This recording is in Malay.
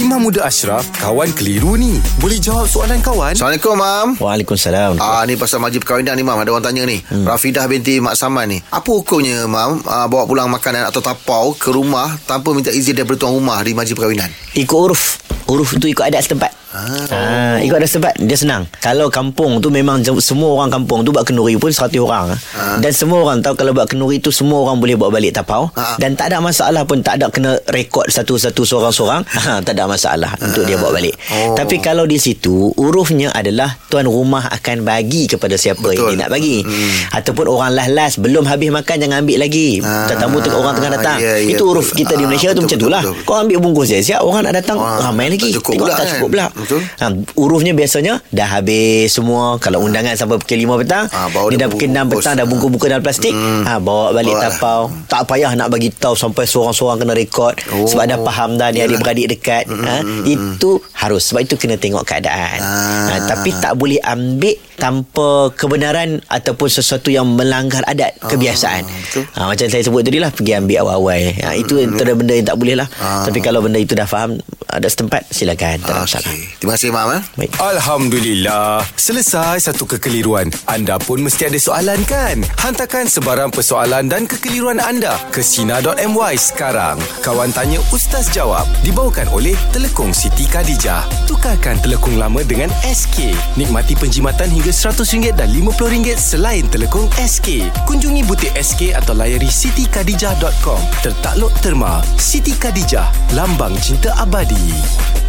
Imam Muda Ashraf, kawan keliru ni. Boleh jawab soalan kawan? Assalamualaikum, Mam. Waalaikumsalam. Ah ni pasal majlis perkahwinan ni, Mam. Ada orang tanya ni. Hmm. Rafidah binti Mak Saman ni. Apa hukumnya, Mam, ah, bawa pulang makanan atau tapau ke rumah tanpa minta izin daripada tuan rumah di majlis perkahwinan? Ikut uruf. Uruf tu ikut adat setempat. Ah. ikut adat setempat dia senang. Kalau kampung tu memang semua orang kampung tu buat kenduri pun 100 orang. Ah. Dan semua orang tahu kalau buat kenduri tu semua orang boleh bawa balik tapau Ah. dan tak ada masalah pun tak ada kena rekod satu-satu seorang-seorang. Ha, tak ada masalah untuk dia bawa balik. Oh. Tapi kalau di situ urufnya adalah tuan rumah akan bagi kepada siapa Betul. yang dia nak bagi. Hmm. Ataupun orang last-last belum habis makan jangan ambil lagi. Ah. Tetamu tengok orang tengah datang. Ya, ya, Itu uruf betul. kita di Ah, Malaysia tu betul, macam betul, itulah. betul. Kau ambil bungkus siap-siap orang nak datang Ah, ramai lagi. tak cukup Tengok pula tak kan? cukup pula. Betul. Ha, urufnya biasanya dah habis semua. Kalau undangan sampai pukul 5 petang, Ah, ni dia dah pukul 6 bungkus. petang dah bungkus-bungkus dalam plastik. Hmm. Ha, bawa balik Bawa lah. tapau. Tak payah nak bagi tahu sampai seorang-seorang kena rekod Oh. sebab dah faham dah ni adik-beradik dekat. Ha, itu harus sebab itu kena tengok keadaan. Ah. Ha, tapi tak boleh ambil tanpa kebenaran ataupun sesuatu yang melanggar adat kebiasaan. betul. Ha, macam saya sebut tadi lah pergi ambil awal-awal. Ha, itu antara benda yang tak boleh lah. Ah. Tapi kalau benda itu dah faham ada setempat silakan tak. Okey. Terima kasih, Mam. Eh? Baik. Alhamdulillah. Selesai satu kekeliruan. Anda pun mesti ada soalan kan? Hantarkan sebarang persoalan dan kekeliruan anda ke Sina.my sekarang. Kawan Tanya Ustaz Jawab. Dibawakan oleh Telekong Siti Khadijah. Tukarkan telekong lama dengan SK. Nikmati penjimatan hingga RM100 dan RM50 selain telekong SK. Kunjungi butik SK atau layari sitikadijah.com. Tertakluk terma. Siti Khadijah. Lambang cinta abadi. News.